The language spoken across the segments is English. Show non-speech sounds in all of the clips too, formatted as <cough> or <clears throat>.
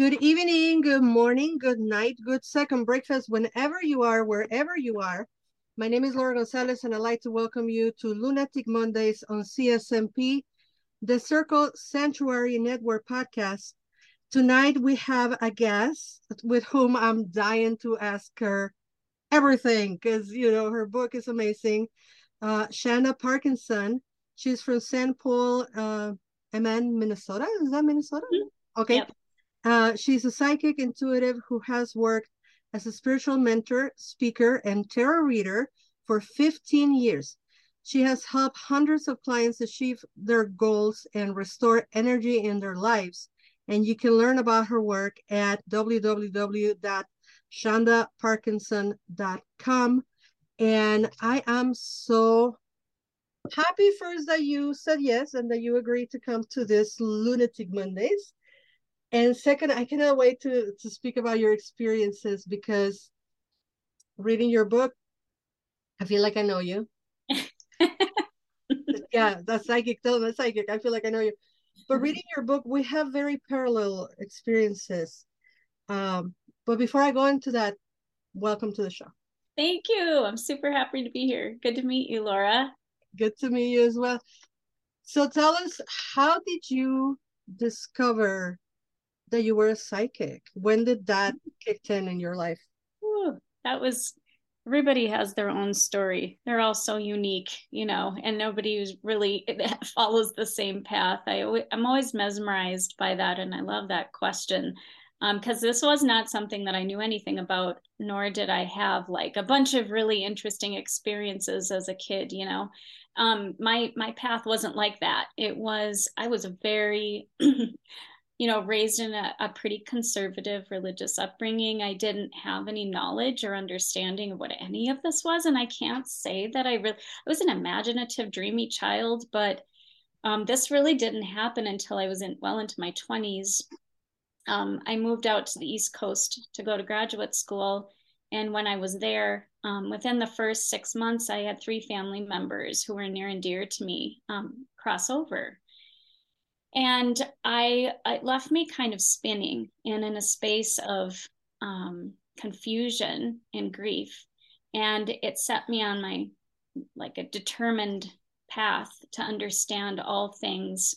Good evening, good morning, good night, good second breakfast, whenever you are, wherever you are. My name is Laura Gonzalez, and I'd like to welcome you to Lunatic Mondays on CSNP, the Circle Sanctuary Network podcast. Tonight, we have a guest with whom I'm dying to ask her everything because, you know, her book is amazing. Uh, Chanda Parkinson. She's from St. Paul, uh, MN, Minnesota. Is that Minnesota? Mm-hmm. Okay. Yep. Uh, she's a psychic intuitive who has worked as a spiritual mentor, speaker, and tarot reader for 15 years. She has helped hundreds of clients achieve their goals and restore energy in their lives. And you can learn about her work at www.chandaparkinson.com. And I am so happy first that you said yes and that you agreed to come to this Lunatic Mondays. And second, I cannot wait to to speak about your experiences because reading your book, I feel like I know you. <laughs> yeah, that's psychic. Tell them psychic. I feel like I know you. But reading your book, we have very parallel experiences. Um, but before I go into that, welcome to the show. Thank you. I'm super happy to be here. Good to meet you, Laura. Good to meet you as well. So tell us, how did you discover that you were a psychic. When did that kick in in your life? Ooh, that was everybody has their own story. They're all so unique, you know, and nobody really <laughs> follows the same path. I I'm always mesmerized by that, and I love that question because um, this was not something that I knew anything about, nor did I have like a bunch of really interesting experiences as a kid. You know, um, my my path wasn't like that. It was I was a very <clears throat> you know, raised in a, a, pretty conservative religious upbringing. I didn't have any knowledge or understanding of what any of this was. And I can't say that I really, I was an imaginative, dreamy child, but um, this really didn't happen until I was in well into my 20s. Um, I moved out to the East Coast to go to graduate school. And when I was there, um, within the first six months, I had three family members who were near and dear to me um, cross over and I it left me kind of spinning and in a space of um, confusion and grief, and it set me on my like a determined path to understand all things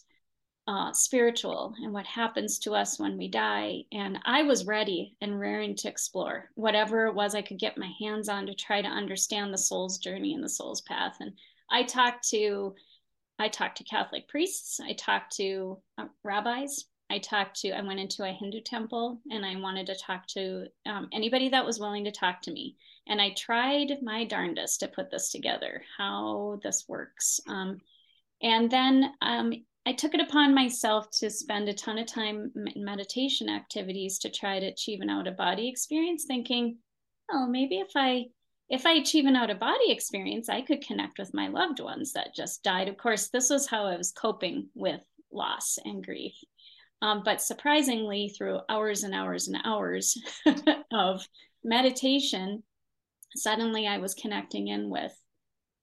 uh, spiritual and what happens to us when we die. And I was ready and raring to explore whatever it was I could get my hands on to try to understand the soul's journey and the soul's path. And I talked to I talked to Catholic priests. I talked to uh, rabbis. I talked to, I went into a Hindu temple and I wanted to talk to um, anybody that was willing to talk to me. And I tried my darndest to put this together, how this works. Um, and then um, I took it upon myself to spend a ton of time in meditation activities to try to achieve an out of body experience, thinking, oh, maybe if I if I achieve an out of body experience, I could connect with my loved ones that just died. Of course, this was how I was coping with loss and grief. Um, but surprisingly, through hours and hours and hours <laughs> of meditation, suddenly I was connecting in with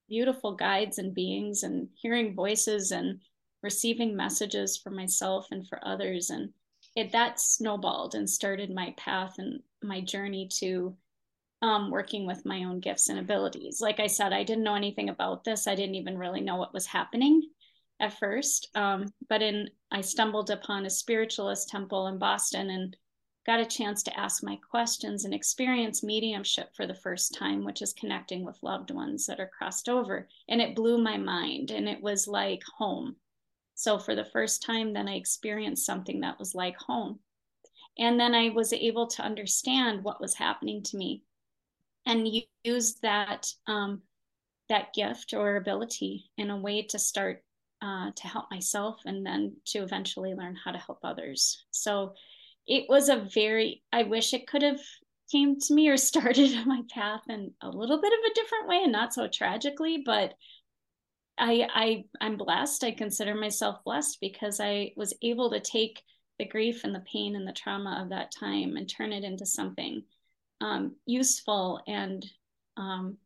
beautiful guides and beings and hearing voices and receiving messages for myself and for others. And it that snowballed and started my path and my journey to um, working with my own gifts and abilities. Like I said, I didn't know anything about this. I didn't even really know what was happening at first. Um, but in I stumbled upon a spiritualist temple in Boston and got a chance to ask my questions and experience mediumship for the first time, which is connecting with loved ones that are crossed over. And it blew my mind and it was like home. So for the first time, then I experienced something that was like home. And then I was able to understand what was happening to me and use that um, that gift or ability in a way to start uh, to help myself and then to eventually learn how to help others. So it was a very i wish it could have came to me or <laughs> started my path in a little bit of a different way and not so tragically but i i i'm blessed. I consider myself blessed because i was able to take the grief and the pain and the trauma of that time and turn it into something um, useful and um,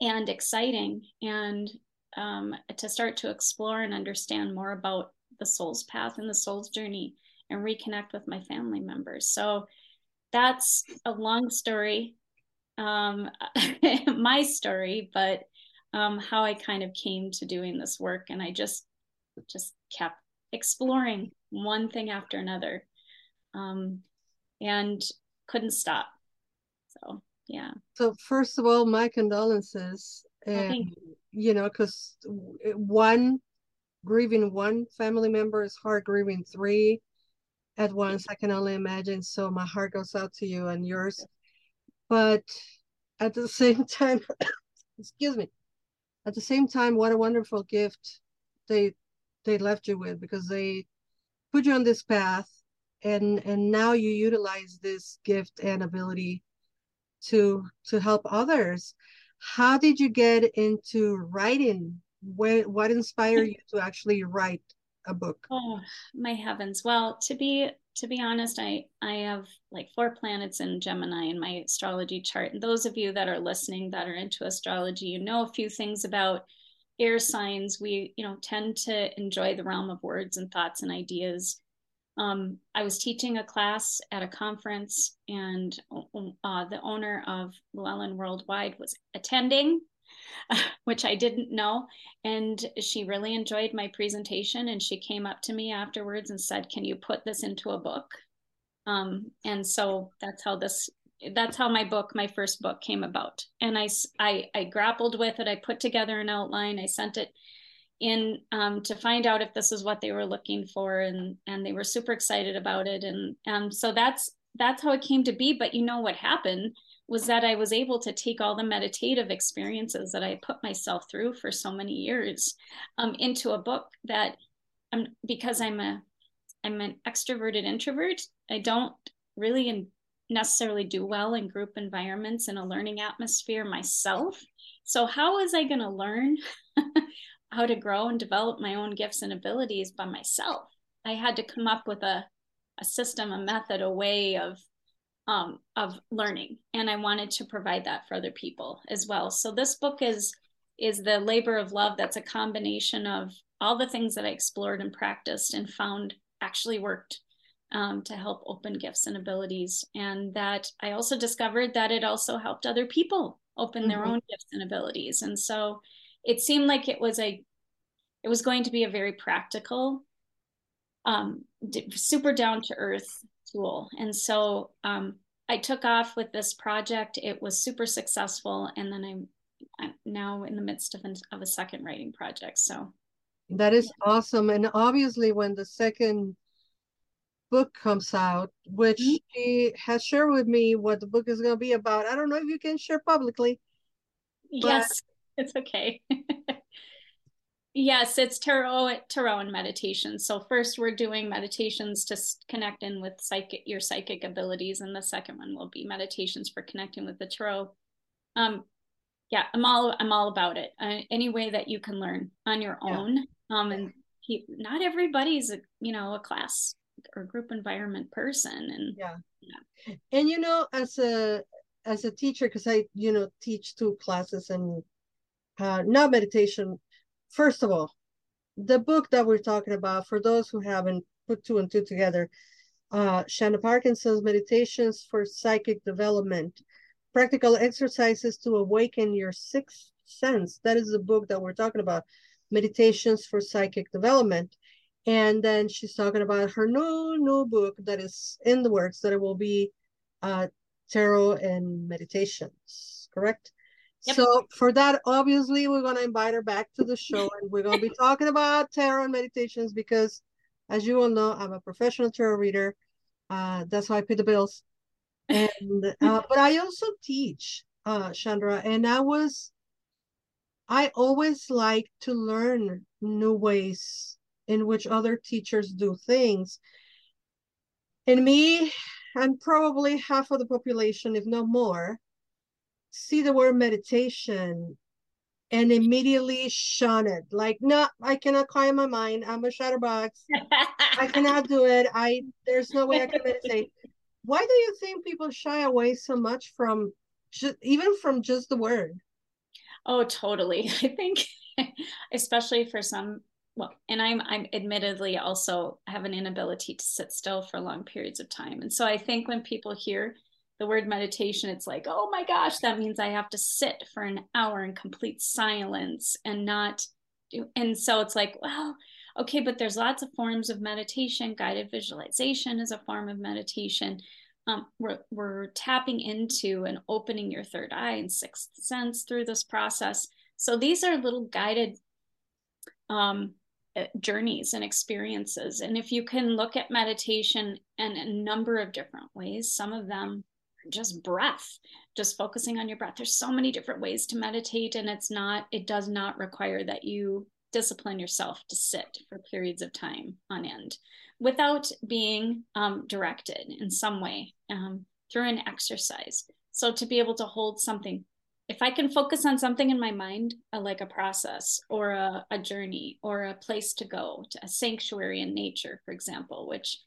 and exciting and um, to start to explore and understand more about the soul's path and the soul's journey and reconnect with my family members. So that's a long story, um, <laughs> my story, but um, how I kind of came to doing this work. And I just, just kept exploring one thing after another um, and couldn't stop. So, yeah. So, first of all, my condolences. Oh, and, you. you know, because one grieving one family member is hard grieving three at once. I can only imagine. So my heart goes out to you and yours. But at the <laughs> same time, excuse me, at the same time, what a wonderful gift they they left you with because they put you on this path and and now you utilize this gift and ability to to help others how did you get into writing what what inspired you to actually write a book? Oh my heavens! Well, to be to be honest, I I have like four planets in Gemini in my astrology chart. And those of you that are listening that are into astrology, you know a few things about air signs. We you know tend to enjoy the realm of words and thoughts and ideas. Um, I was teaching a class at a conference, and uh, the owner of Llewellyn Worldwide was attending <laughs> which I didn't know. And she really enjoyed my presentation. And she came up to me afterwards and said, Can you put this into a book? Um, and so that's how this that's how my book my first book came about and I, I i grappled with it i put together an outline i sent it in um, to find out if this is what they were looking for and and they were super excited about it and um, so that's that's how it came to be but you know what happened was that I was able to take all the meditative experiences that I put myself through for so many years um, into a book that I'm because I'm a I'm an extroverted introvert. I don't really in, necessarily do well in group environments in a learning atmosphere myself. So how was I going to learn <laughs> how to grow and develop my own gifts and abilities by myself? I had to come up with a a system, a method, a way of um, of learning and i wanted to provide that for other people as well so this book is is the labor of love that's a combination of all the things that i explored and practiced and found actually worked um, to help open gifts and abilities and that i also discovered that it also helped other people open mm-hmm. their own gifts and abilities and so it seemed like it was a it was going to be a very practical um, super down to earth tool. And so um, I took off with this project. It was super successful. And then I'm, I'm now in the midst of, an, of a second writing project. So that is awesome. And obviously, when the second book comes out, which mm-hmm. she has shared with me what the book is going to be about, I don't know if you can share publicly. Yes, it's okay. <laughs> Yes, it's tarot, tarot and meditation. So first we're doing meditations to connect in with psychic your psychic abilities, and the second one will be meditations for connecting with the tarot. Um, yeah, I'm all I'm all about it. Uh, any way that you can learn on your own. Yeah. Um, and he, not everybody's a you know a class or group environment person, and yeah, yeah. And you know, as a as a teacher, because I you know teach two classes and uh, not meditation first of all, the book that we're talking about, for those who haven't put two and two together, uh, Chanda Parkinson's Meditations for Psychic Development, Practical Exercises to Awaken Your Sixth Sense. That is the book that we're talking about, Meditations for Psychic Development. And then she's talking about her new, new book that is in the works, that it will be uh, Tarot and Meditations, correct? Yep. So for that, obviously, we're going to invite her back to the show and we're going to be talking about tarot and meditations because, as you all know, I'm a professional tarot reader. Uh, that's how I pay the bills. And <laughs> uh, but I also teach, uh, Chandra, and I was, I always like to learn new ways in which other teachers do things. And me, and probably half of the population, if not more, see the word meditation and immediately shun it. Like, no, I cannot quiet my mind. I'm a shutterbox. I <laughs> cannot do it. I there's no way I can meditate. Why do you think people shy away so much from just even from just the word? Oh, totally. <laughs> I think especially for some well, and I'm I'm admittedly also have an inability to sit still for long periods of time. And so I think when people hear the word meditation, it's like, oh my gosh, that means I have to sit for an hour in complete silence and not do. And so it's like, well, okay, but there's lots of forms of meditation. Guided visualization is a form of meditation. Um, we're, we're tapping into and opening your third eye and sixth sense through this process. So these are little guided um, uh, journeys and experiences. And if you can look at meditation in a number of different ways, some of them just breath, just focusing on your breath. There's so many different ways to meditate, and it's not, it does not require that you discipline yourself to sit for periods of time on end without being um, directed in some way um, through an exercise. So to be able to hold something, if I can focus on something in my mind, uh, like a process or a, a journey or a place to go, to a sanctuary in nature, for example, which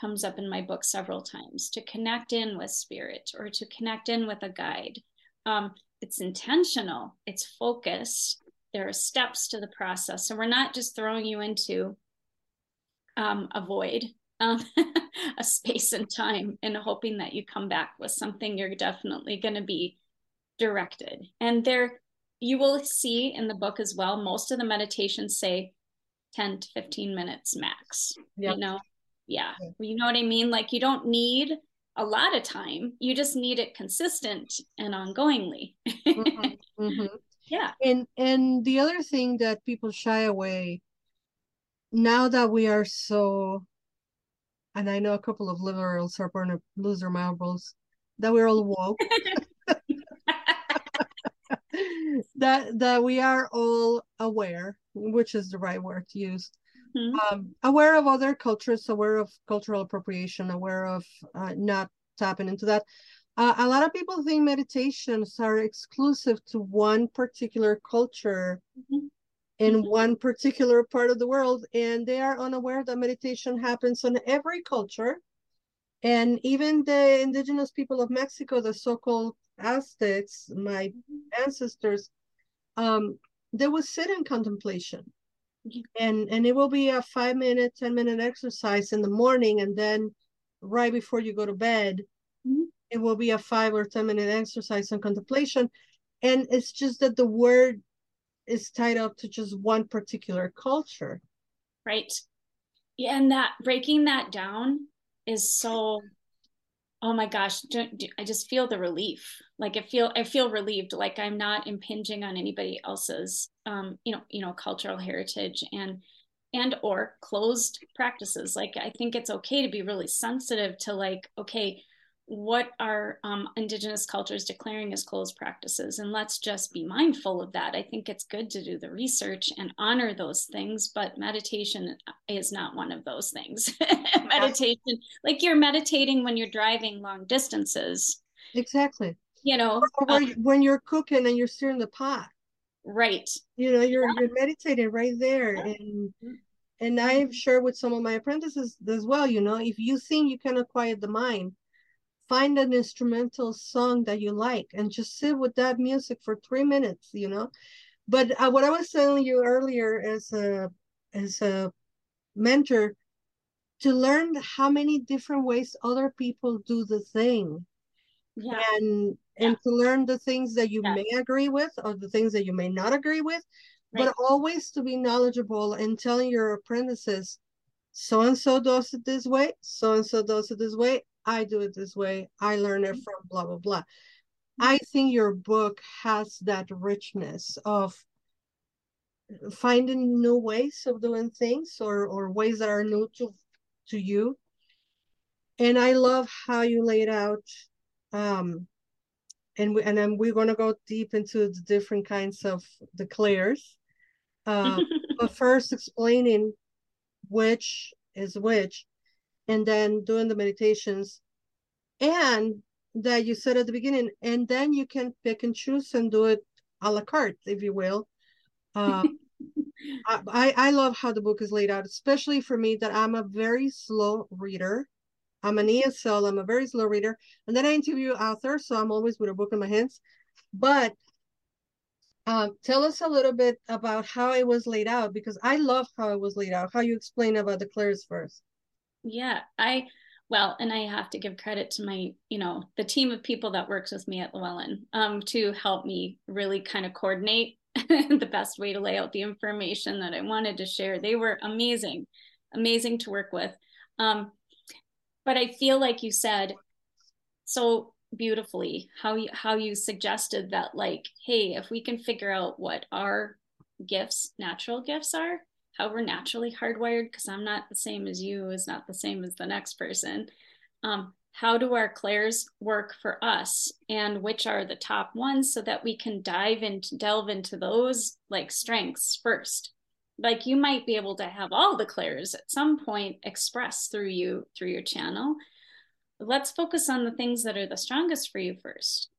comes up in my book several times, to connect in with spirit or to connect in with a guide. Um, it's intentional, it's focused, there are steps to the process. So we're not just throwing you into um, a void, um, <laughs> a space and time, and hoping that you come back with something you're definitely going to be directed. And there, you will see in the book as well, most of the meditations say 10 to 15 minutes max. Yep. You know, yeah. yeah, you know what I mean? Like you don't need a lot of time, you just need it consistent and ongoingly. mm-hmm. <laughs> Mm-hmm yeah and and the other thing that people shy away now that we are so and i know a couple of liberals are going to lose their marbles that we're all woke <laughs> <laughs> that that we are all aware which is the right word to use mm-hmm. um, aware of other cultures aware of cultural appropriation aware of uh, not tapping into that uh, a lot of people think meditations are exclusive to one particular culture mm-hmm. in mm-hmm. one particular part of the world, and they are unaware that meditation happens in every culture. And even the indigenous people of Mexico, the so called Aztecs, my mm-hmm. ancestors, um, they would sit in contemplation. And and it will be a five minute, 10 minute exercise in the morning, and then right before you go to bed, mm-hmm it will be a five or 10 minute exercise on contemplation. And it's just that the word is tied up to just one particular culture. Right. Yeah, and that breaking that down is so oh my gosh i just feel the relief like i feel i feel relieved like i'm not impinging on anybody else's um you know you know cultural heritage and and or closed practices. Like i think it's okay to be really sensitive to like okay what are um, indigenous cultures declaring as closed practices? And let's just be mindful of that. I think it's good to do the research and honor those things but meditation is not one of those things. <laughs> Meditation like you're meditating when you're driving long distances. Exactly. You know um, when you're cooking and you're stirring the pot right you know you're yeah. you're meditating right there yeah. and and i've shared with some of my apprentices as well you know if you think you cannot quiet the mind find an instrumental song that you like and just sit with that music for three minutes you know but uh, what i was telling you earlier as a as a mentor to learn how many different ways other people do the thing yeah. and and to learn the things that you yeah. may agree with or the things that you may not agree with right. but always to be knowledgeable and telling your apprentices so and so does it this way so and so does it this way I do it this way. I learn it from blah, blah, blah. I think your book has that richness of finding new ways of doing things or, or ways that are new to, to you. And I love how you laid out um, and we, and then we're going to go deep into the different kinds of declares. Uh, <laughs> but first explaining which is which and then doing the meditations. And that you said at the beginning and then you can pick and choose and do it a la carte if you will. Uh, <laughs> I, I love how the book is laid out especially for me that i'm a very slow reader i'm an esl i'm a very slow reader and then i interview authors so i'm always with a book in my hands but Um, tell us a little bit about how it was laid out because I love how it was laid out. How you explain about the clairs first. Yeah, I well, and I have to give credit to my, you know, the team of people that works with me at Llewellyn um, to help me really kind of coordinate <laughs> the best way to lay out the information that I wanted to share. They were amazing, amazing to work with. Um, but I feel like you said so beautifully how you how you suggested that like, hey, if we can figure out what our gifts, natural gifts are, how we're naturally hardwired, because I'm not the same as you, is not the same as the next person. Um, how do our clairs work for us and which are the top ones so that we can dive into delve into those like strengths first like you might be able to have all the clairs at some point express through you through your channel. Let's focus on the things that are the strongest for you first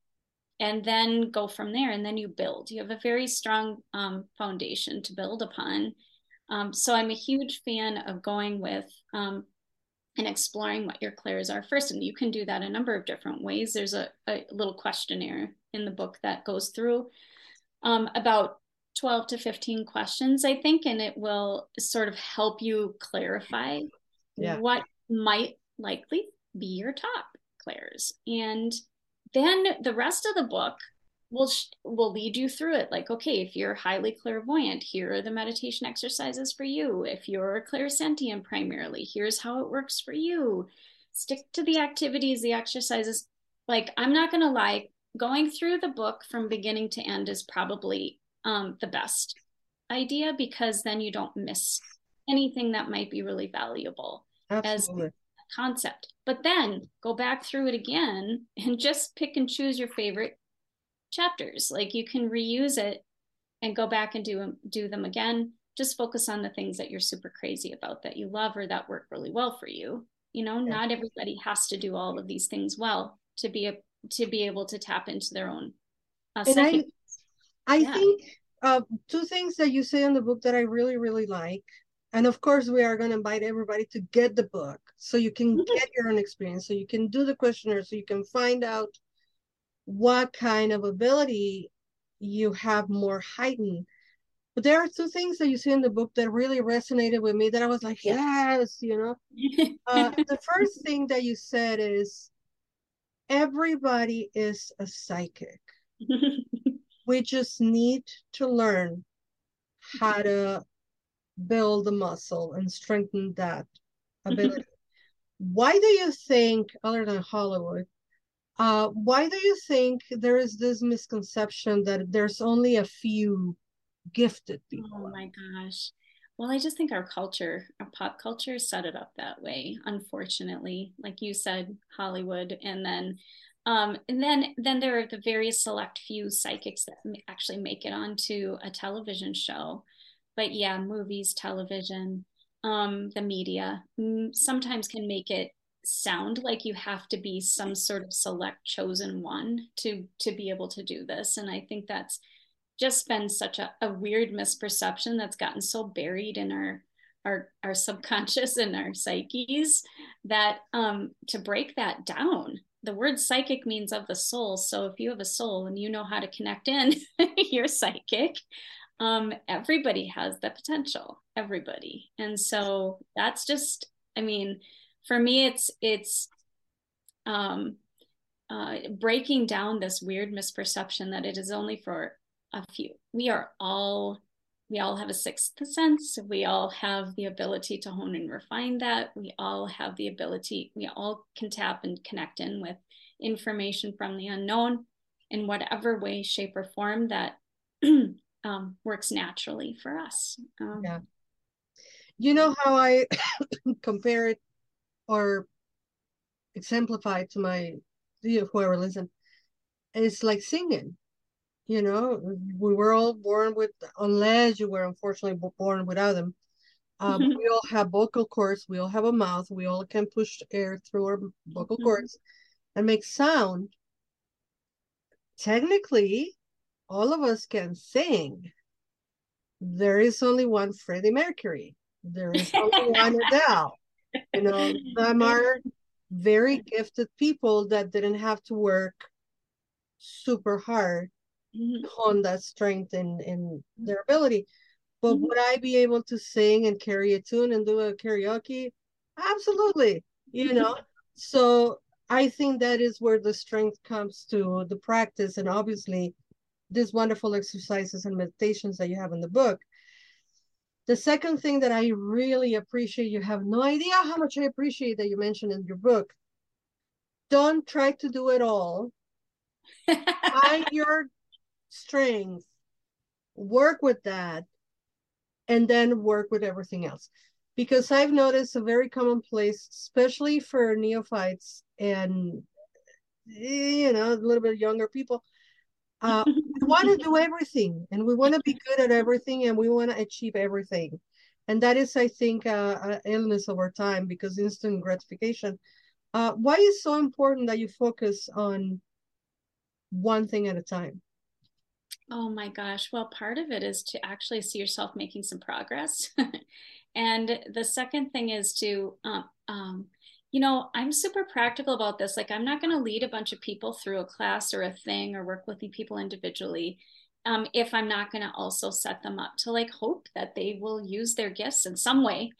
and then go from there and then you build. You have a very strong um, foundation to build upon. Um, so i'm a huge fan of going with um, and exploring what your clairs are first and you can do that a number of different ways. There's a, a little questionnaire in the book that goes through um, about 12 to 15 questions i think and it will sort of help you clarify yeah. what might likely be your top clairs and then the rest of the book will will lead you through it. Like okay if you're highly clairvoyant here are the meditation exercises for you. If you're clairsentient primarily here's how it works for you. Stick to the activities the exercises. Like i'm not going to lie going through the book from beginning to end is probably um, the best idea because then you don't miss anything that might be really valuable Absolutely. as a concept but then go back through it again and just pick and choose your favorite chapters. Like you can reuse it and go back and do do them again. Just focus on the things that you're super crazy about that you love or that work really well for you. You know, yeah. not everybody has to do all of these things well to be a to be able to tap into their own. Uh, and I, I yeah. think uh, two things that you say in the book that I really really like, and of course we are going to invite everybody to get the book so you can mm-hmm. get your own experience, so you can do the questionnaire, so you can find out what kind of ability you have more heightened. But there are two things that you see in the book that really resonated with me that I was like, yes, you know. <laughs> uh, the first thing that you said is everybody is a psychic. <laughs> we just need to learn how to build the muscle and strengthen that ability. Why do you think, other than Hollywood, uh, why do you think there is this misconception that there's only a few gifted people? Oh my gosh. Well, I just think our culture, our pop culture set it up that way, unfortunately. Like you said, Hollywood, and then um, and then then there are the very select few psychics that actually make it onto a television show. But yeah, movies, television, um, the media mm, sometimes can make it sound like you have to be some sort of select chosen one to to be able to do this and i think that's just been such a, a weird misperception that's gotten so buried in our our our <laughs> subconscious and our psyches that um to break that down the word psychic means of the soul. So if you have a soul and you know how to connect in <laughs> you're psychic. Um everybody has the potential everybody. And so that's just i mean for me it's it's um, uh, breaking down this weird misperception that it is only for a few. We are all we all have a sixth sense. We all have the ability to hone and refine that. We all have the ability we all can tap and connect in with information from the unknown in whatever way shape or form that <clears throat> um, works naturally for us. Um, yeah. You know how i <coughs> compare it or exemplify it to my view of whoever listen? It's like singing you know we were all born with unless you were unfortunately born without them. Um, mm-hmm. <laughs> we all have vocal cords we all have a mouth we all can push air through our vocal mm-hmm. cords and make sound. Technically all of us can sing. There is only one freddie mercury. There is only <laughs> one adele. You know them are very gifted people that didn't have to work super hard mm-hmm. hone that strength and in their ability. But mm-hmm. would I be able to sing and carry a tune and do a karaoke? Absolutely. You know, so I think that is where the strength comes to the practice, and obviously, these wonderful exercises and meditations that you have in the book. The second thing that I really appreciate, you have no idea how much I appreciate that you mentioned in your book. Don't try to do it all. <laughs> Find your strength, work with that, and then work with everything else. Because I've noticed a very common place, especially for neophytes and you know, a little bit younger people, uh, we want to do everything and we want to be good at everything and we want to achieve everything. And that is, I think, uh, an illness over time because instant gratification. Uh, why is so important that you focus on one thing at a time? Oh my gosh. Well, part of it is to actually see yourself making some progress. <laughs> and the second thing is to um, um, you know, I'm super practical about this. Like, I'm not going to lead a bunch of people through a class or a thing or work with people individually um, if I'm not going to also set them up to like hope that they will use their gifts in some way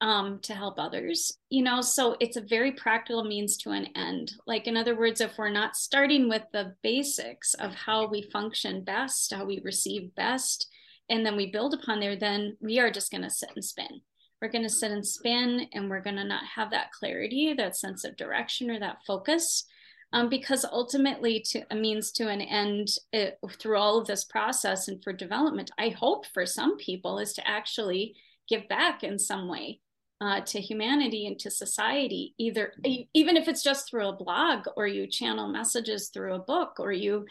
um, to help others. You know, so it's a very practical means to an end. Like, in other words, if we're not starting with the basics of how we function best, how we receive best, and then we build upon there, then we are just going to sit and spin we're going to sit and spin and we're going to not have that clarity that sense of direction or that focus um, because ultimately to a means to an end it, through all of this process and for development i hope for some people is to actually give back in some way uh, to humanity and to society either even if it's just through a blog or you channel messages through a book or you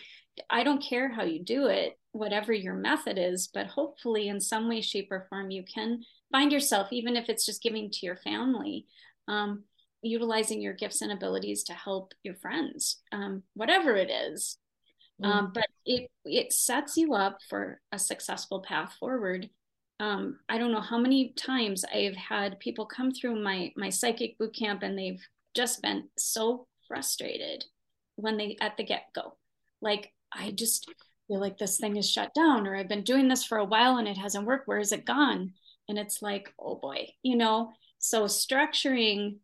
i don't care how you do it whatever your method is but hopefully in some way shape or form you can find yourself, even if it's just giving to your family, um, utilizing your gifts and abilities to help your friends, um, whatever it is. Mm. Um, but it it sets you up for a successful path forward. Um, I don't know how many times I've had people come through my my psychic boot camp and they've just been so frustrated when they at the get go, like I just feel like this thing is shut down, or I've been doing this for a while and it hasn't worked. Where is it gone? and it's like oh boy you know so structuring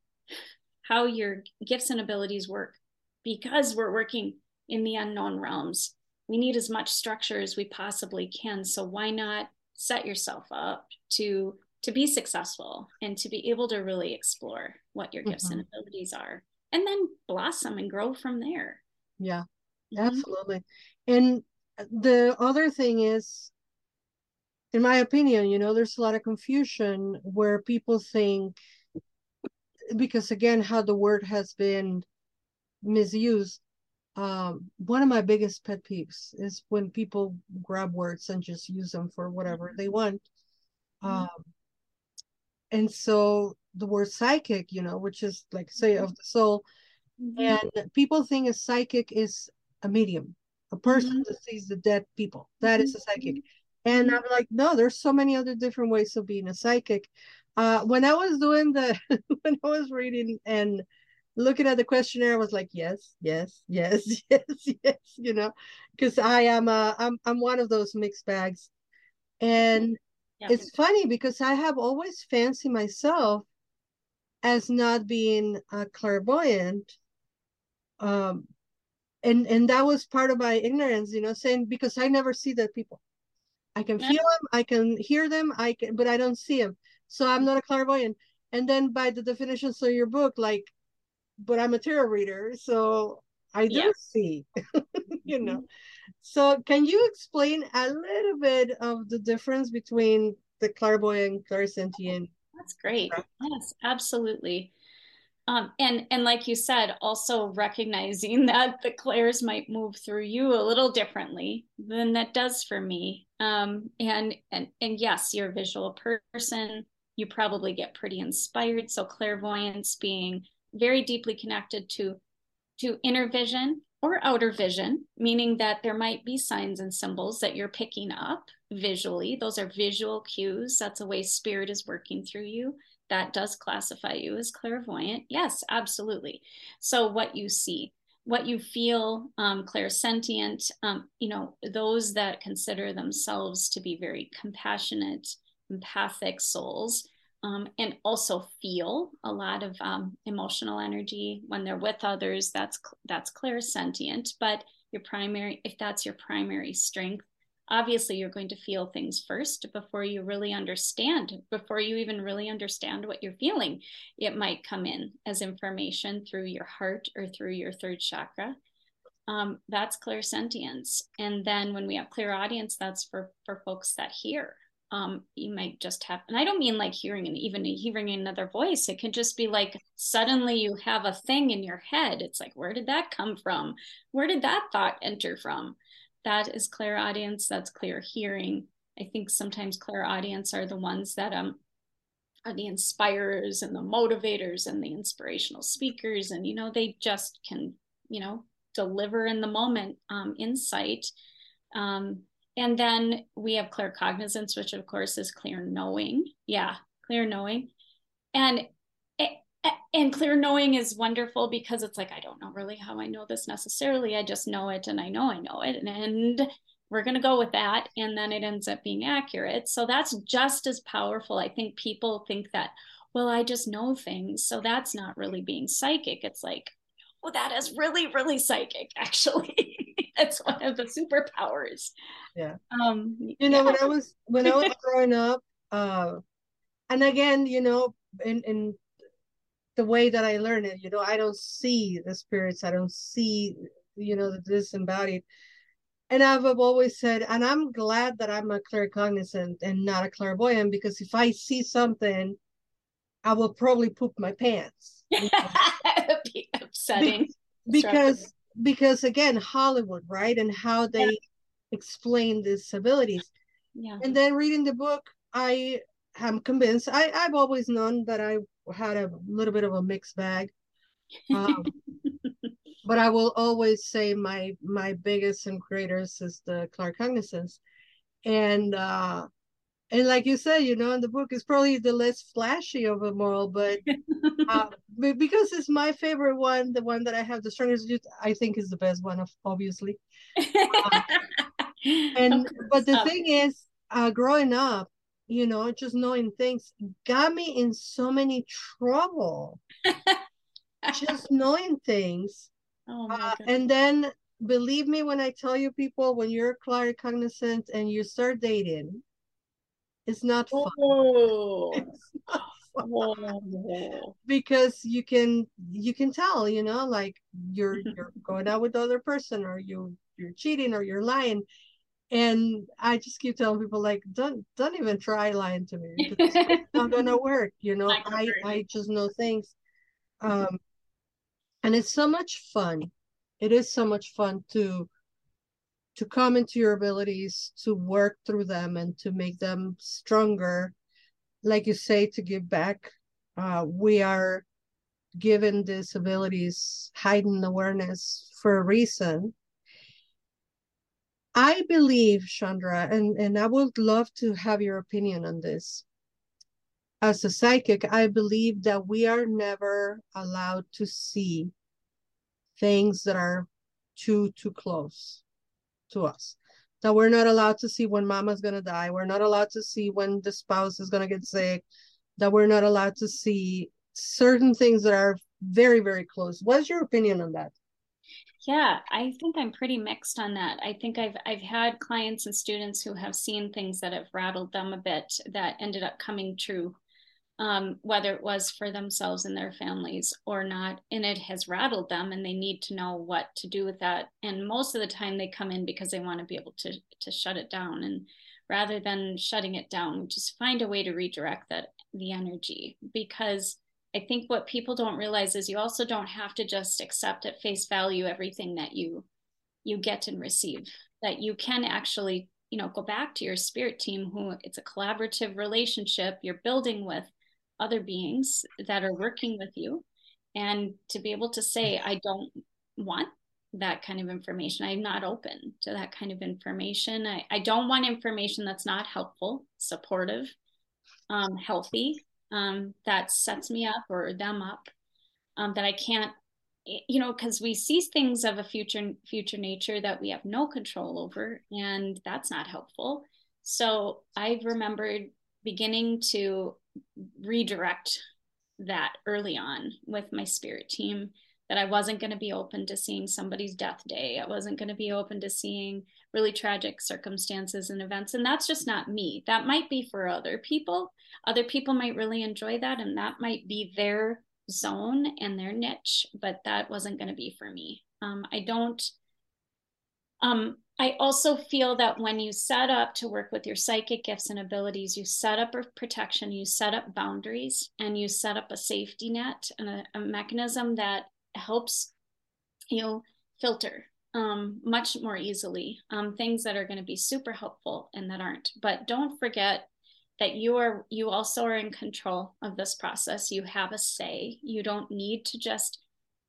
how your gifts and abilities work because we're working in the unknown realms we need as much structure as we possibly can so why not set yourself up to to be successful and to be able to really explore what your gifts mm-hmm. and abilities are and then blossom and grow from there yeah mm-hmm. absolutely and the other thing is in my opinion, you know, there's a lot of confusion where people think, because again, how the word has been misused. Um, one of my biggest pet peeves is when people grab words and just use them for whatever they want. Mm-hmm. Um, and so the word psychic, you know, which is like say of the soul, mm-hmm. and people think a psychic is a medium, a person mm-hmm. that sees the dead people. That is a psychic. And I'm like, no, there's so many other different ways of being a psychic. Uh, when I was doing the, <laughs> when I was reading and looking at the questionnaire, I was like, yes, yes, <laughs> yes, yes, yes, you know, because I am, a, I'm, I'm one of those mixed bags. And yeah. it's funny because I have always fancied myself as not being a clairvoyant. Um, and and that was part of my ignorance, you know, saying because I never see the people. I can feel them, I can hear them, I can, but I don't see them. So I'm not a clairvoyant. And then by the definitions of your book, like, but I'm a tarot reader, so I do yeah. see, <laughs> you know. Mm-hmm. So can you explain a little bit of the difference between the clairvoyant, clairsentient? That's great. Yes, absolutely. Um, and and like you said, also recognizing <laughs> that the clairs might move through you a little differently than that does for me. Um, and and and yes, you're a visual person. You probably get pretty inspired. So clairvoyance being very deeply connected to to inner vision or outer vision, meaning that there might be signs and symbols that you're picking up visually. Those are visual cues. That's a way spirit is working through you that does classify you as clairvoyant. Yes, absolutely. So, what you see. what you feel, um, clairsentient, um, you know, those that consider themselves to be very compassionate, empathic souls, um, and also feel a lot of um, emotional energy when they're with others. That's that's clairsentient. But your primary, if that's your primary strength, obviously you're going to feel things first before you really understand before you even really understand what you're feeling it might come in as information through your heart or through your third chakra um, that's clairsentience and then when we have clairaudience that's for for folks that hear um, you might just have and i don't mean like hearing and even hearing another voice it can just be like suddenly you have a thing in your head. It's like where did that come from? Where did that thought enter from? That is clairaudience. that's clear hearing. I think sometimes clairaudience are the ones that um are the inspirers and the motivators and the inspirational speakers and you know they just can you know deliver in the moment um, insight. Um, and then we have claircognizance, which of course is clear knowing. Yeah clear knowing. And eh, eh, and clear knowing is wonderful because it's like i don't know really how i know this necessarily. I just know it and i know i know it. And, and we're going to go with that. And then it ends up being accurate. So that's just as powerful. I think people think that well i just know things. So that's not really being psychic. It's like well that is really really psychic <laughs> actually <laughs> it's one of the superpowers yeah um you know yeah. when i was when i was <laughs> growing up uh and again you know in in the way that I learn it. You know, I don't see the spirits. I don't see, you know, the disembodied. And I've always said, and I'm glad that I'm a claircognizant and not a clairvoyant because if I see something, I will probably poop my pants. <laughs> That would be upsetting. because because again, Hollywood, right? And how they yeah. explain disabilities. Yeah. And then reading the book, I am convinced. I, I've always known that I had a little bit of a mixed bag. Um, <laughs> but I will always say my my biggest and greatest is the claircognizance, and uh, and like you said, you know, in the book is probably the less flashy of them all, but <laughs> uh, because it's my favorite one, the one that I have the strongest youth, I think is the best one, of obviously. Uh, <laughs> and but the thing is, uh, growing up, you know, just knowing things got me in so many trouble. <laughs> just knowing things. Oh uh, and then believe me when I tell you people when you're claircognizant and you start dating, it's not fun. Oh. <laughs> It's not fun. Oh. because you can you can tell, you know, like you're you're going out with the other person or you you're cheating or you're lying and I just keep telling people like, don't don't even try lying to me. <laughs> It's not gonna work. You know, I I just know things, um, and it's so much fun. It is so much fun to to come into your abilities, to work through them, and to make them stronger. Like you say, to give back. Uh, we are given these abilities, heightened awareness for a reason I believe, Chandra, and, and I would love to have your opinion on this. As a psychic, I believe that we are never allowed to see things that are too, too close to us. That we're not allowed to see when mama's going to die. We're not allowed to see when the spouse is going to get sick. That we're not allowed to see certain things that are very, very close. What's your opinion on that? Yeah, I think I'm pretty mixed on that. I think I've I've had clients and students who have seen things that have rattled them a bit that ended up coming true, um, whether it was for themselves and their families or not, and it has rattled them, and they need to know what to do with that. And most of the time, they come in because they want to be able to to shut it down, and rather than shutting it down, just find a way to redirect that the energy because I think what people don't realize is you also don't have to just accept at face value everything that you you get and receive. That you can actually, you know, go back to your spirit team who it's a collaborative relationship you're building with other beings that are working with you and to be able to say I don't want that kind of information. I'm not open to that kind of information. I, I don't want information that's not helpful, supportive, um, healthy um, that sets me up or them up um, that I can't you know because we see things of a future future nature that we have no control over and that's not helpful so i've remembered beginning to redirect that early on with my spirit team that I wasn't going to be open to seeing somebody's death day. I wasn't going to be open to seeing really tragic circumstances and events. And that's just not me. That might be for other people. Other people might really enjoy that, and that might be their zone and their niche, but that wasn't going to be for me. Um, I don't. Um, I also feel that when you set up to work with your psychic gifts and abilities, you set up a protection, you set up boundaries, and you set up a safety net and a, a mechanism that helps you filter um, much more easily um, things that are going to be super helpful and that aren't. But don't forget that you are you also are in control of this process. You have a say. You don't need to just.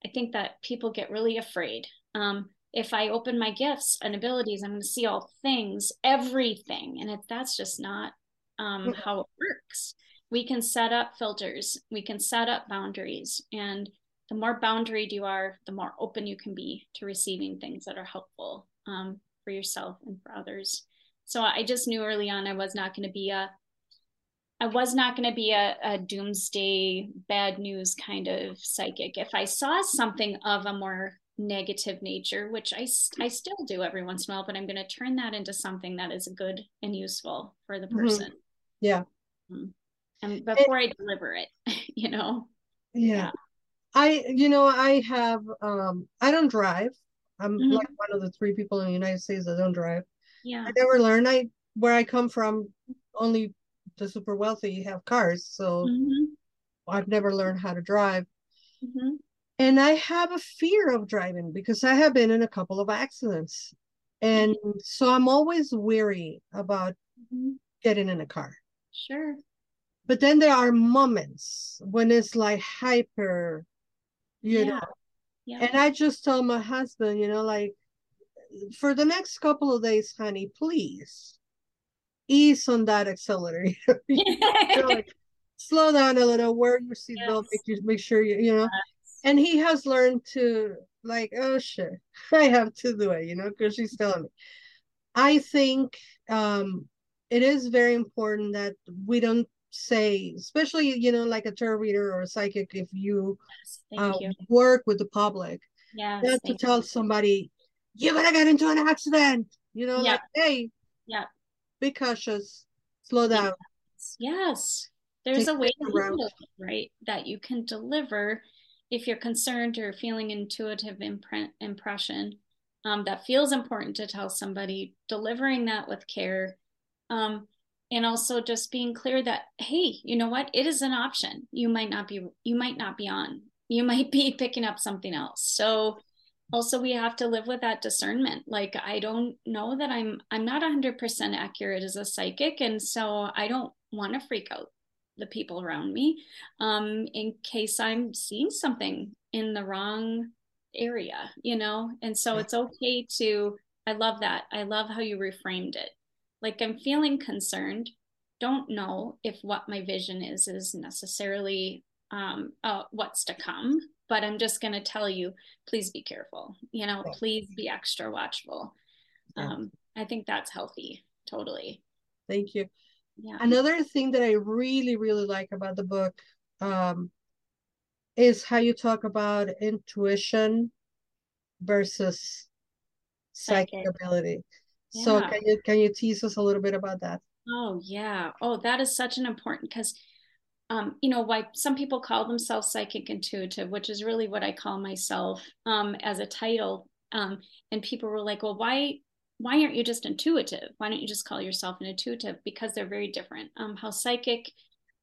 I think that people get really afraid. Um, if I open my gifts and abilities, I'm going to see all things, everything, and if that's just not um, how it works. We can set up filters. We can set up boundaries, and the more boundaried you are, the more open you can be to receiving things that are helpful um, for yourself and for others. So I just knew early on I was not going to be a I was not going to be a, a, doomsday bad news kind of psychic. If I saw something of a more negative nature, which I, I still do every once in a while, but I'm going to turn that into something that is good and useful for the mm-hmm. person. Mm-hmm. Yeah. Mm-hmm. And before it, I deliver it, <laughs> you know? Yeah. yeah. I, you know, I have, um, I don't drive. I'm mm-hmm. like one of the three people in the United States that don't drive. Yeah. I never learned. I, where I come from, only the super wealthy have cars. So mm-hmm. I've never learned how to drive. And I have a fear of driving because I have been in a couple of accidents. And mm-hmm. so I'm always weary about mm-hmm. getting in a car. Sure. But then there are moments when it's like hyper you yeah. know yeah. and i just tell my husband you know like for the next couple of days honey please ease on that accelerator <laughs> you know, like, <laughs> slow down a little wear your seatbelt yes. make, make sure you you know yes. And he has learned to like oh shit <laughs> i have to do it you know because she's telling me i think um it is very important that we don't say, especially you know, like a tarot reader or a psychic, if you, yes, uh, you. work with the public, yeah, not to tell you. somebody you're gonna get into an accident. You know, like hey, yeah, be cautious, slow down. Yes, there's Take a way to it, right? That you can deliver if you're concerned or feeling intuitive imprint impression um, that feels important to tell somebody, delivering that with care. Um, and also just being clear that hey you know what? It is an option. You might not be you might not be on. You <laughs> might be picking up something else. So also we have to live with that discernment. Like i don't know that i'm i'm not 100% accurate as a psychic and so i don't want to freak out the people around me um in case i'm seeing something in the wrong area you know? And so it's okay to i love that. I love how you reframed it. Like i'm feeling concerned. Don't know if what my vision is is necessarily um, uh, what's to come but i'm just going to tell you please be careful you know? Please be extra watchful. Um, i think that's healthy totally. Thank you yeah another thing that i really really like about the book um, is how you talk about intuition versus psychic, psychic. ability so can you can you tease us a little bit about that? Oh yeah. Oh, that is such an important because um, you know, why some people call themselves psychic intuitive, which is really what I call myself um, as a title. Um, and people were like, well, why why aren't you just intuitive? Why don't you just call yourself an intuitive? Because they're very different. Um, how psychic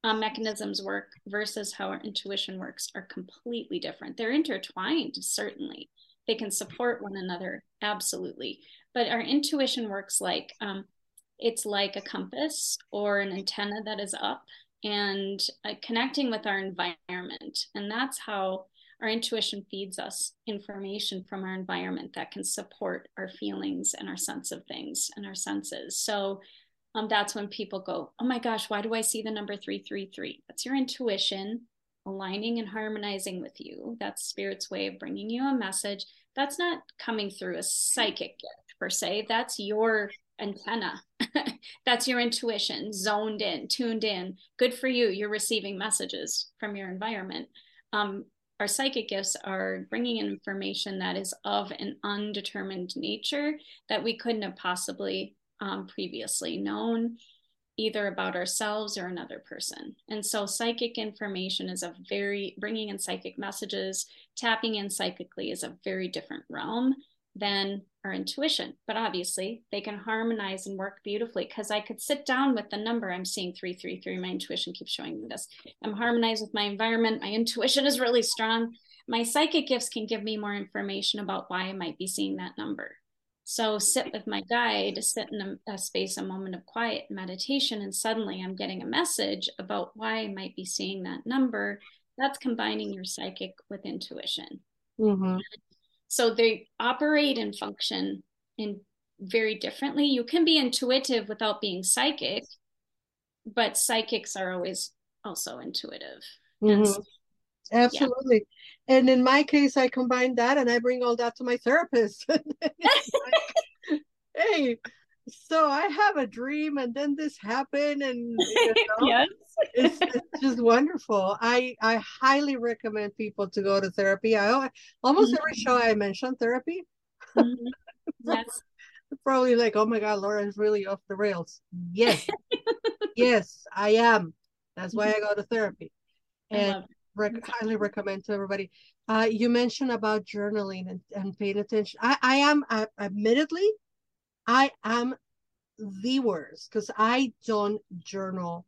um, mechanisms work versus how our intuition works are completely different. They're intertwined, certainly. They can support one another, absolutely but our intuition works like um, it's like a compass or an antenna that is up and uh, connecting with our environment and that's how our intuition feeds us information from our environment that can support our feelings and our sense of things and our senses so um, that's when people go oh my gosh why do i see the number 333 that's your intuition aligning and harmonizing with you. That's spirit's way of bringing you a message. That's not coming through a psychic gift per se. That's your antenna. <laughs> That's your intuition, zoned in, tuned in. Good for you. You're receiving messages from your environment. Um, our psychic gifts are bringing in information that is of an undetermined nature that we couldn't have possibly um, previously known either about ourselves or another person. And so psychic information is a very, bringing in psychic messages, tapping in psychically is a very different realm than our intuition. But obviously, they can harmonize and work beautifully because I could sit down with the number I'm seeing 333. My intuition keeps showing me this. I'm harmonized with my environment. My intuition is really strong. My psychic gifts can give me more information about why I might be seeing that number. So sit with my guide, sit in a, a, space, a moment of quiet meditation, and suddenly I'm getting a message about why I might be seeing that number. That's combining your psychic with intuition. Mm-hmm. So they operate and function in very differently. You can be intuitive without being psychic, but psychics are always also intuitive. Mm-hmm. Absolutely. Yeah. And in my case, I combine that and I bring all that to my therapist. <laughs> <laughs> hey, so I have a dream and then this happened and you <laughs> know, yes. it's, it's, just wonderful. I I highly recommend people to go to therapy. I almost mm-hmm. every show I mention therapy. Mm-hmm. <laughs> Yes. Probably like, oh my God, Laura is really off the rails. Yes. <laughs> yes, I am. That's why I go to therapy. And rec- highly recommend to everybody. Uh, you mentioned about journaling and, and paying attention. I, I am, I, admittedly, I am the worst because I don't journal.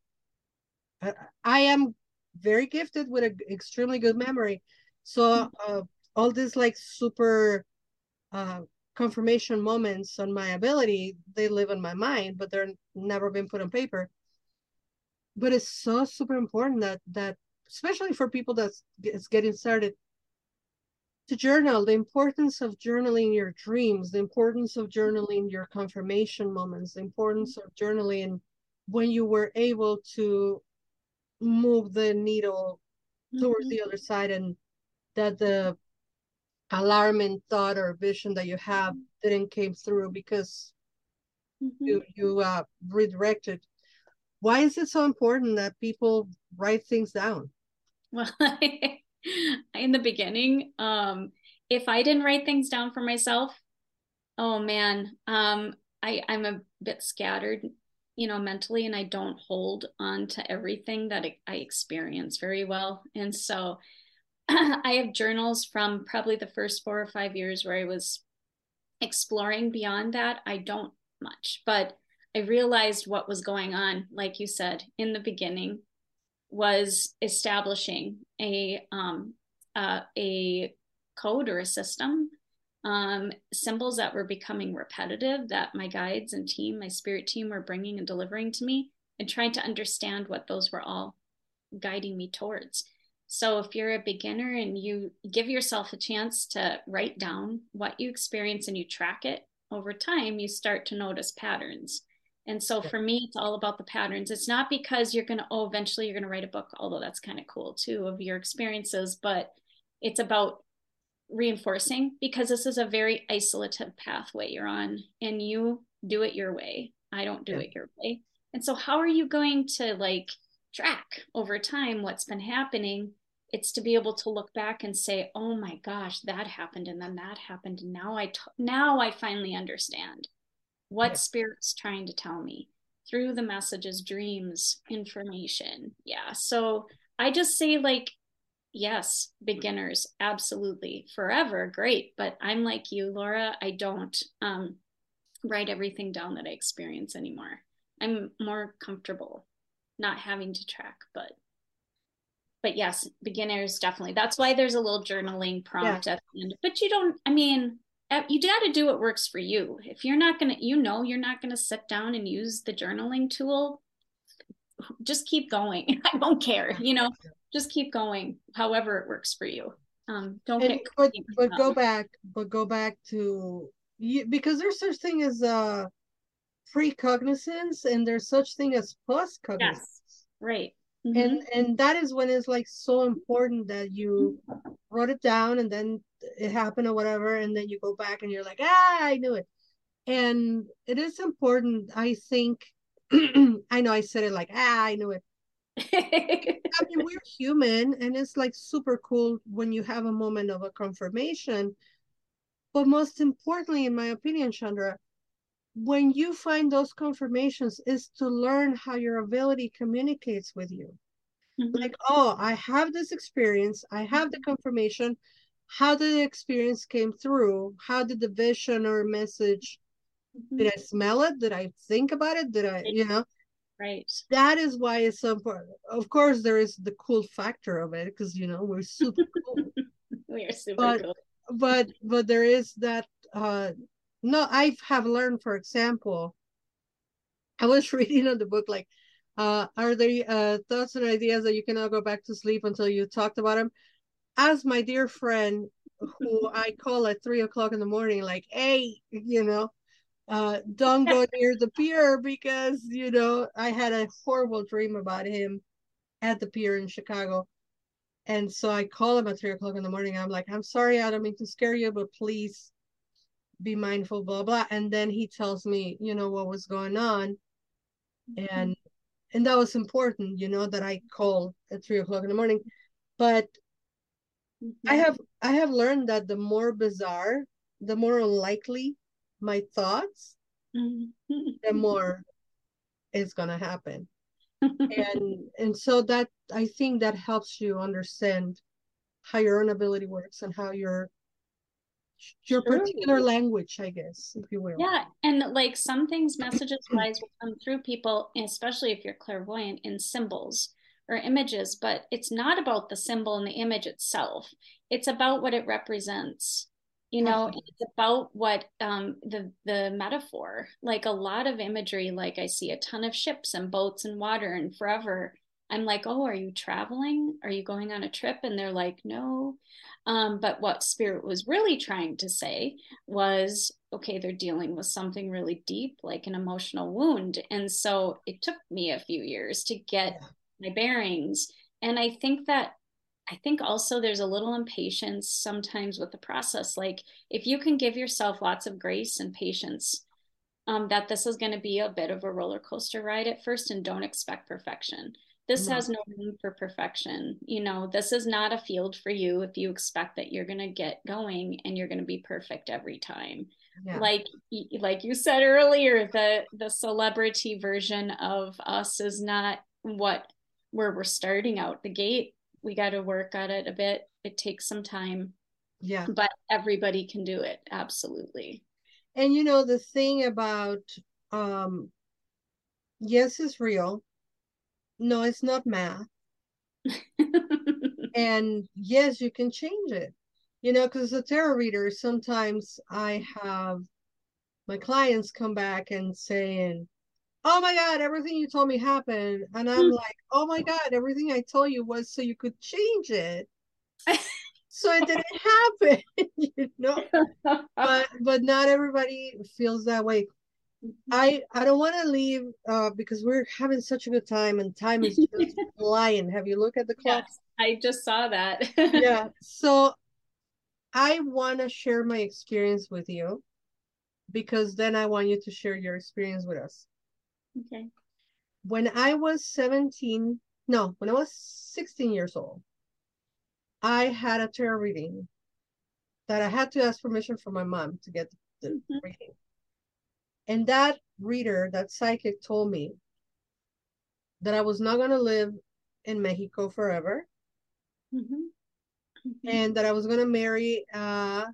I, I, am very gifted with an extremely good memory. So uh, all these like super uh, confirmation moments on my ability, they live in my mind, but they're never been put on paper. But it's so super important that that especially for people that's getting started to journal the importance of journaling your dreams the importance of journaling your confirmation moments the importance of journaling when you were able to move the needle towards mm-hmm. the other side and that the alarming thought or vision that you have didn't came through because mm-hmm. you you uh, redirected why is it so important that people write things down <laughs> well, <laughs> in the beginning, um, if I didn't write things down for myself, oh man, um, I, I'm a bit scattered, you know, mentally, and I don't hold on to everything that I experience very well. And so <clears throat> I have journals from probably the first four or five years where I was exploring beyond that. I don't much, but I realized what was going on, like you said, in the beginning was establishing a um, uh, a code or a system um, symbols that were becoming repetitive that my guides and team my spirit team were bringing and delivering to me and trying to understand what those were all guiding me towards. So if you're a beginner and you give yourself a chance to write down what you experience and you track it over time you start to notice patterns and so for me, it's all about the patterns. It's not because you're going to, oh, eventually you're going to write a book, although that's kind of cool too of your experiences, but it's about reinforcing because this is a very isolative pathway you're on and you do it your way. I don't do yeah. it your way. And so, how are you going to like track over time what's been happening? It's to be able to look back and say, "Oh my gosh, that happened, and then that happened, and now I t- now I finally understand." What yeah. spirit's trying to tell me? Through the messages dreams information. Yeah so i just say like yes beginners absolutely. Forever great but i'm like you laura i don't um, write everything down that i experience anymore. I'm more comfortable not having to track but but yes beginners definitely. That's why there's a little journaling prompt yeah. at the end but you don't i mean you got to do what works for you. If you're not going to, you know, you're not going to sit down and use the journaling tool, just keep going. <laughs> I don't care, you know, just keep going, however it works for you. Um, don't and, get, but, but go back, but go back to you because there's such thing as uh precognizance and there's such thing as postcognizance. Yes, right. Mm-hmm. And and that is when it's like so important that you wrote it down and then it happened or whatever, and then you go back and you're like, ah, I knew it. And it is important, I think. <clears throat> I know I said it like, ah, I knew it. I mean, <laughs> we're human, and it's like super cool when you have a moment of a confirmation. But most importantly, in my opinion, Chanda, when you find those confirmations is to learn how your ability communicates with you. Mm-hmm. like oh i have this experience i have the confirmation. How did the experience came through? How did the vision or message mm-hmm. did i smell it? Did i think about it? Did i you know? Right. That is why it's so important. Of course there is the cool factor of it because you know we're super cool. <laughs> We are super but, cool. but but there is that uh no i have learned for example i was <laughs> reading on the book like uh are there uh thoughts and ideas that you cannot go back to sleep until you talked about them as my dear friend who <laughs> i call at three o'clock in the morning like hey you know uh don't go <laughs> near the pier because you know i had a horrible dream about him at the pier in chicago. And so i call him at three o'clock in the morning. I'm like i'm sorry i don't mean to scare you but please be mindful, blah blah. And then he tells me, you know, what was going on. Mm-hmm. And and that was important, you know, that I called at three o'clock in the morning. But mm-hmm. I have I have learned that the more bizarre, the more unlikely my thoughts, mm-hmm. the <laughs> more is gonna happen. <laughs> and and so that I think that helps you understand how your own ability works and how your your particular language, I guess, if you will. Yeah. And like some things messages wise will come through people, especially if you're clairvoyant in symbols or images, but it's not about the symbol and the image itself. It's about what it represents. You know, it's about what um, the the metaphor. Like a lot of imagery, like I see a ton of ships and boats and water and forever. I'm like, oh, are you traveling? Are you going on a trip? And they're like, no. Um, but what Spirit was really trying to say was okay, they're dealing with something really deep, like an emotional wound. And so it took me a few years to get my bearings. And I think that I think also there's a little impatience sometimes with the process. Like if you can give yourself lots of grace and patience, um, that this is going to be a bit of a roller coaster ride at first, and don't expect perfection this has no room for perfection. You know this is not a field for you if you expect that you're going to get going and you're going to be perfect every time. Yeah. like like you said earlier the the celebrity version of us is not what where we're starting out the gate. We got to work at it a bit. It takes some time yeah. but everybody can do it. Absolutely. And you know the thing about um yes is real no, it's not math. <laughs> and yes, you can change it. You know, because as a tarot reader, sometimes I have my clients come back and saying, Oh my God, everything you told me happened. And I'm <laughs> like, Oh my God, everything I told you was so you could change it. <laughs> so it didn't happen, you know. But but not everybody feels that way. I I don't want to leave uh, because we're having such a good time and time is just <laughs> flying. Have you looked at the clock? Yes, I just saw that. yeah. <laughs> So I want to share my experience with you because then I want you to share your experience with us. Okay. When I was 17, no, when I was 16 years old, I had a tarot reading that I had to ask permission from my mom to get the mm-hmm. reading. And that reader, that psychic told me that I was not going to live in Mexico forever. Mm-hmm. Mm-hmm. And that I was going to marry a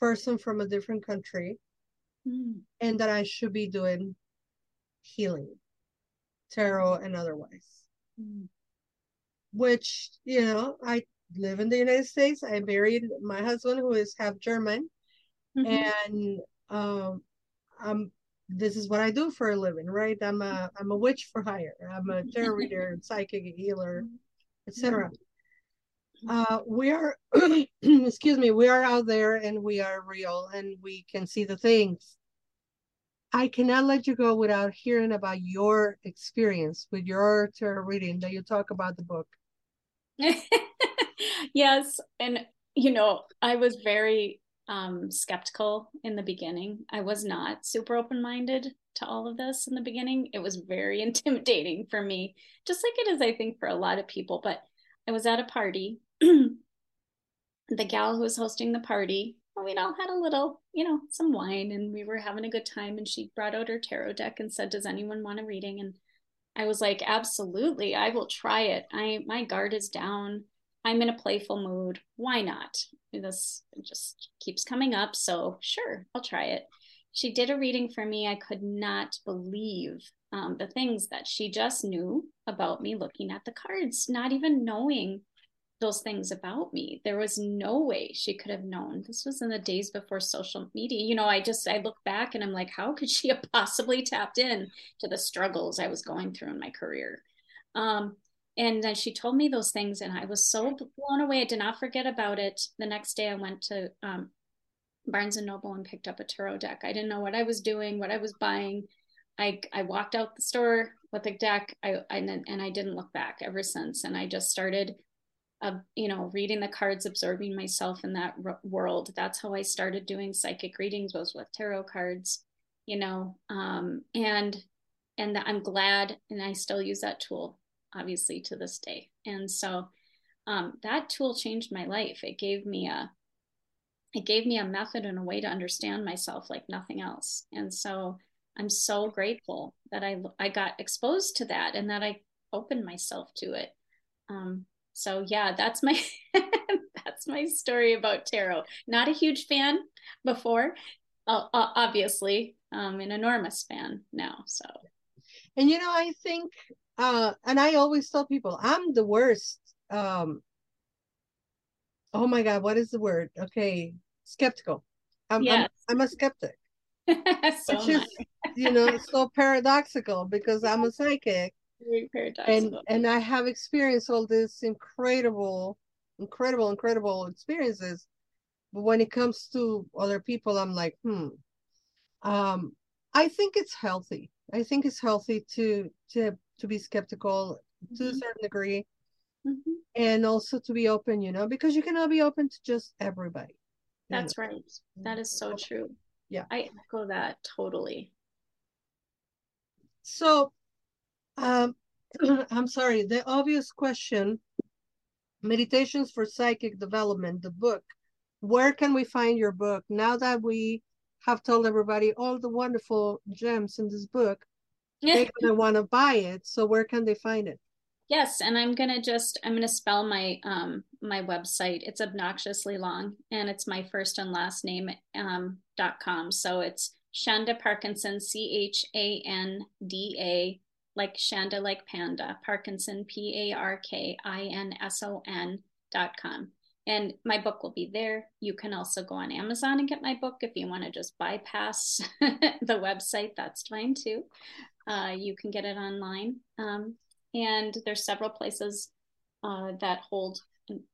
person from a different country. Mm. And that I should be doing healing, tarot, and otherwise. Mm. Which, you know, I live in the United States. I married my husband, who is half German. Mm-hmm. And um, I'm this is what I do for a living, right? I'm a mm-hmm. I'm a witch for hire. I'm a tarot <laughs> reader, psychic healer, mm-hmm. etc. Mm-hmm. Uh, we are, <clears throat> excuse me, we are out there and we are real and we can see the things. I cannot let you go without hearing about your experience with your tarot reading that you talk about the book. <laughs> yes. And, you know, I was very um, skeptical in the beginning. I was not super open minded to all of this in the beginning. It was very <laughs> intimidating for me, just like it is, I think, for a lot of people. But I was at a party. <clears throat> the gal who was hosting the party, we'd all had a little, you know, some wine and we were having a good time. And she brought out her tarot deck and said, Does anyone want a reading? And I was like, Absolutely, I will try it. I my guard is down. I'm in a playful mood. Why not? This just keeps coming up. So, sure, I'll try it. She did a reading for me. I could not believe um, the things that she just knew about me looking at the cards, not even knowing those things about me. There was no way she could have known. This was in the days before social media. You know, I just I look back and I'm like, how could she <laughs> have possibly tapped in to the struggles I was going through in my career? Um, and then she told me those things and i was so blown away. I did not forget about it. The next day i went to um, barnes and noble and picked up a tarot deck. I didn't know what i was doing what i was buying. I i walked out the store with a deck. I, I and i didn't look back ever since. And i just started uh, you know reading the cards absorbing myself in that r- world. That's how i started doing psychic readings was with tarot cards you know um, and and i'm glad and i still use that tool obviously to this day. And so um, that tool changed my life. It gave me a it gave me a method and a way to understand myself like nothing else. And so I'm so grateful that I I got exposed to that and that I opened myself to it. Um, so yeah, that's my <laughs> that's my story about tarot. Not a huge fan before, uh, obviously, um, an enormous fan now. So, and you know, I think uh and i always tell people i'm the worst um oh my god what is the word? Okay skeptical. I'm yes. I'm, I'm, a skeptic. <laughs> So which is you know so <laughs> paradoxical because i'm a psychic and and i have experienced all this incredible incredible incredible experiences. But when it comes to other people i'm like hmm um i think it's healthy. I think it's healthy to to to be skeptical mm-hmm. to a mm-hmm. certain degree mm-hmm. and also to be open you know because you cannot be open to just everybody that's know? right that is so true yeah i echo that totally so um <clears throat> i'm sorry the obvious question meditations for psychic development the book where can we find your book now that we have told everybody all the wonderful gems in this book they're <laughs> gonna want to buy it. So where can they find it? Yes, and I'm gonna just I'm gonna spell my um my website. It's obnoxiously long, and it's my first and last name um dot com. So it's Chanda Parkinson C H A N D A like Chanda like panda Parkinson P A R K I N S O N dot com. And my book will be there. You can also go on Amazon and get my book if you want to just bypass <laughs> the website. That's fine too. Uh, you can get it online. Um, and there's several places uh, that hold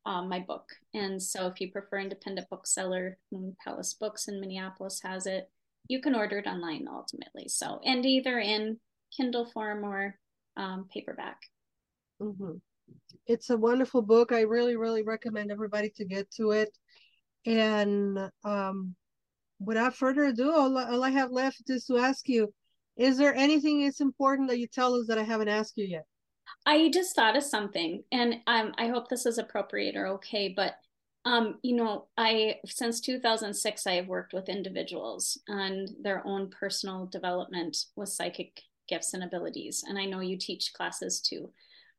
uh, my book. And so if you prefer independent bookseller, Moon Palace Books in Minneapolis has it. You can order it online ultimately. So, and either in Kindle form or um, paperback. Mm-hmm. It's a wonderful book. I really, really recommend everybody to get to it. And um, without further ado, all, all I have left is to ask you is there anything that's important that you tell us that I haven't asked you yet? I just thought of something, and um, I hope this is appropriate or okay. But um, you know, I since 2006, I have worked with individuals on their own personal development with psychic gifts and abilities, and I know you teach classes too.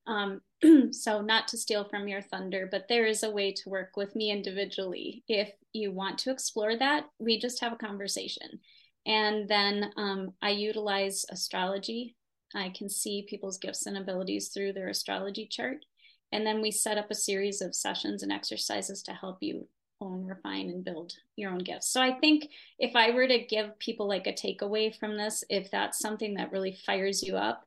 Um, <clears throat> so, not to steal from your thunder, but there is a way to work with me individually. If you want to explore that, we just have a conversation and then um, I utilize astrology. I can see people's gifts and abilities through their astrology chart. And then we set up a series of sessions and exercises to help you own, refine, and build your own gifts. So I think if I were to give people like a takeaway from this, if that's something that really fires you up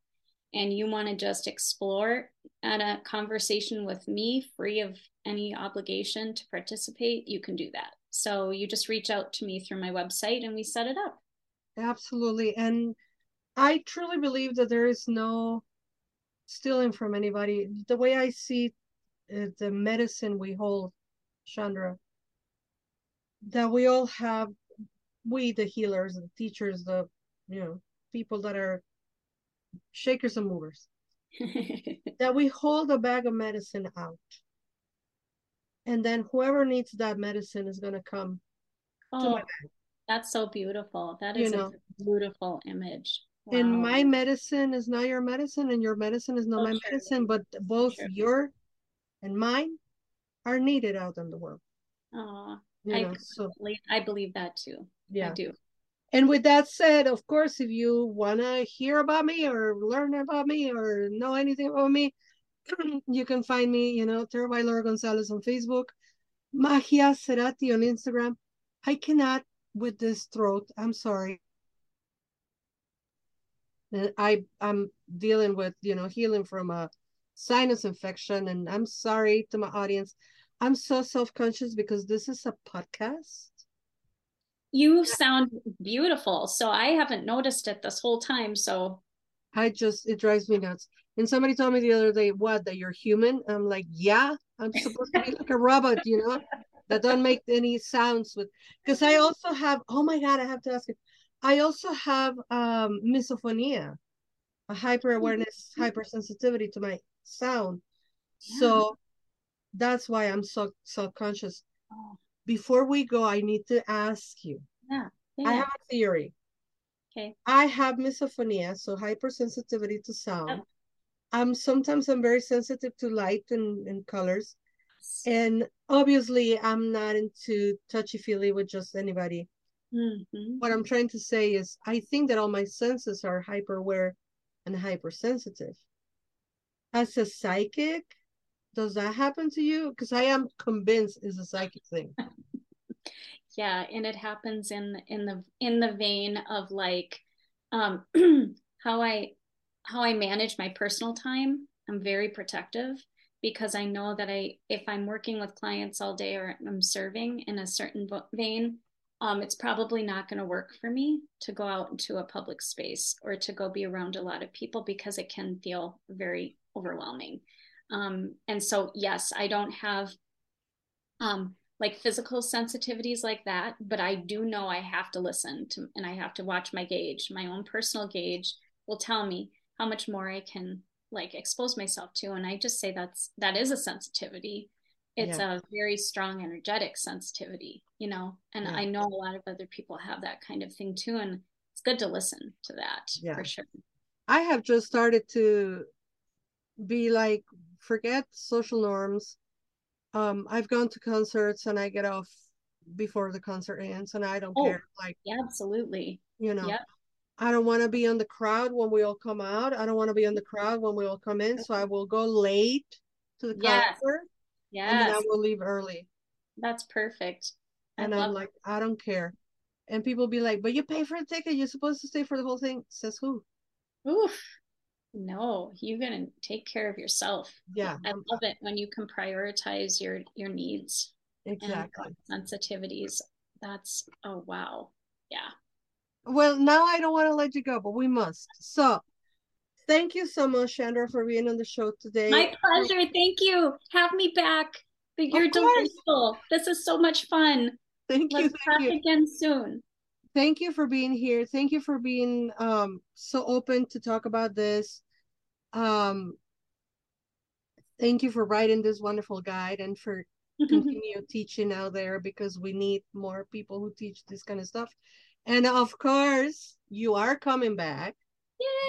and you want to just explore at a conversation with me free of any obligation to participate, you can do that. So you just reach out to me through my website and we set it up. Absolutely. And I truly believe that there is no stealing from anybody. The way I see uh, the medicine we hold, Chanda, that we all have, we, the healers, the teachers, the, you know, people that are shakers and movers, <laughs> that we hold a bag of medicine out. And then whoever needs that medicine is going to come oh, to my bag. That's so beautiful. That is you know, a beautiful image. Wow. And my medicine is not your medicine, and your medicine is not oh, my true. medicine, but both your and mine are needed out in the world. Oh, I, know, so, I believe that too. Yeah. I do. And with that said, of course, if you want to hear about me or learn about me or know anything about me, <clears throat> you can find me, you know, Tarot by Laura Gonzalez on Facebook, Magia Serati on Instagram. I cannot with this throat. I'm sorry. And I I'm dealing with you know healing from a sinus infection, and I'm sorry to my audience. I'm so self conscious because this is a podcast. You sound beautiful, so I haven't noticed it this whole time. So I just it drives me nuts. And somebody told me the other day, "What? That you're human?" I'm like, "Yeah, I'm supposed to be like a robot, you know, that don't make any sounds with." Because I also have. Oh my god, I have to ask you. I also have um, misophonia, a hyper awareness, mm-hmm. hypersensitivity to my sound. Yeah. So that's why I'm so self conscious. Oh. Before we go, I need to ask you. Yeah. yeah. I have a theory. Okay. I have misophonia, so hypersensitivity to sound. Oh. Um, sometimes I'm very sensitive to light and, and colors. And obviously, I'm not into touchy feely with just anybody. Mm-hmm. What I'm trying to say is, I think that all my senses are hyper aware and hypersensitive. As a psychic, does that happen to you? Because I am convinced it's a psychic thing. <laughs> yeah, and it happens in in the in the vein of like um <clears throat> how I how I manage my personal time. I'm very protective because I know that I if I'm working with clients all day or I'm serving in a certain vein, um, it's probably not going to work for me to go out into a public space or to go be around a lot of people because it can feel very overwhelming. Um, and so, yes, I don't have um, like physical sensitivities like that, but I do know I have to listen to and I have to watch my gauge. My own personal gauge will tell me how much more I can like expose myself to. And I just say that's that is a sensitivity it's yeah. a very strong energetic sensitivity you know and yeah. i know a lot of other people have that kind of thing too and it's good to listen to that yeah. for sure i have just started to be like forget social norms um i've gone to concerts and i get off before the concert ends and i don't oh, care like yeah absolutely you know yep. I don't want to be in the crowd when we all come out. I don't want to be in the crowd when we all come in. So I will go late to the yes. concert yeah. And then I will leave early. That's perfect. I and I'm like, I don't care. And people be like, but you pay for a ticket. You're supposed to stay for the whole thing. Says who? Oof. No, you're gonna take care of yourself. Yeah. I love it when you can prioritize your your needs. Exactly. sensitivities. That's oh wow. Yeah. Well, now I don't want to let you go, but we must. So Thank you so much, Chanda, for being on the show today. My pleasure. Thank you. Have me back. You're delightful. This is so much fun. Thank Let's you. Let's talk you. again soon. Thank you for being here. Thank you for being um, so open to talk about this. Um, thank you for writing this wonderful guide and for <laughs> continue teaching out there because we need more people who teach this kind of stuff. And of course, you are coming back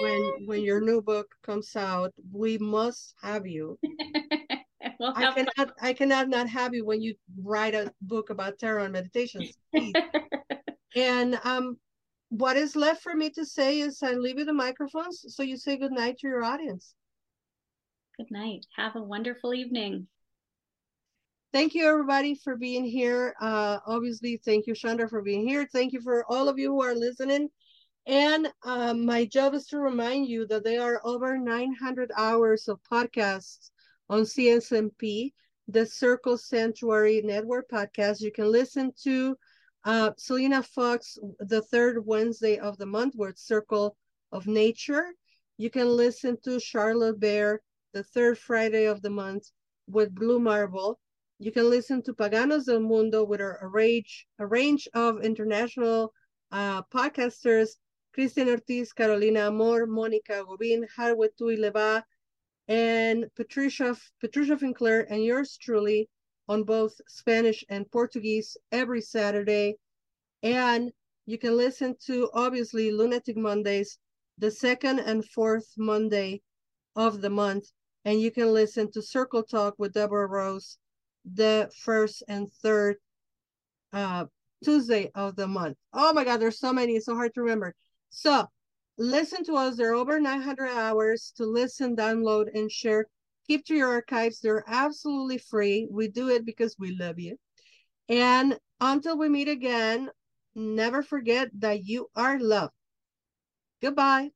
when when your new book comes out, we must have you. <laughs> we'll I cannot fun. I cannot not have you when you write a book about tarot and meditations. <laughs> and um what is left for me to say is I leave you the microphones so you say good night to your audience. Good night. Have a wonderful evening. Thank you everybody for being here. Uh obviously thank you Chanda for being here. Thank you for all of you who are listening. And um, my job is to remind you that there are over 900 hours of podcasts on CSNP, the Circle Sanctuary Network podcast. You can listen to Uh, Selena Fox, the third Wednesday of the month, where it's Circle of Nature. You can listen to Charlotte Bear, the third Friday of the month, with Blue Marble. You can listen to Paganos del Mundo with a, range, a range of international uh, podcasters, Christian Ortiz, Carolina Amor, Monica Gobin, Harwe Tui Leva, and Patricia, Patricia Finclair, and yours truly on both Spanish and Portuguese every Saturday. And you can listen to, obviously, Lunatic Mondays, the second and fourth Monday of the month. And you can listen to Circle Talk with Deborah Rose the first and third uh, Tuesday of the month. Oh my God, there's so many, it's so hard to remember. So listen to us. There are over 900 hours to listen, download, and share keep to your archives. They're absolutely free. We do it because we love you. And until we meet again, never forget that you are loved. Goodbye.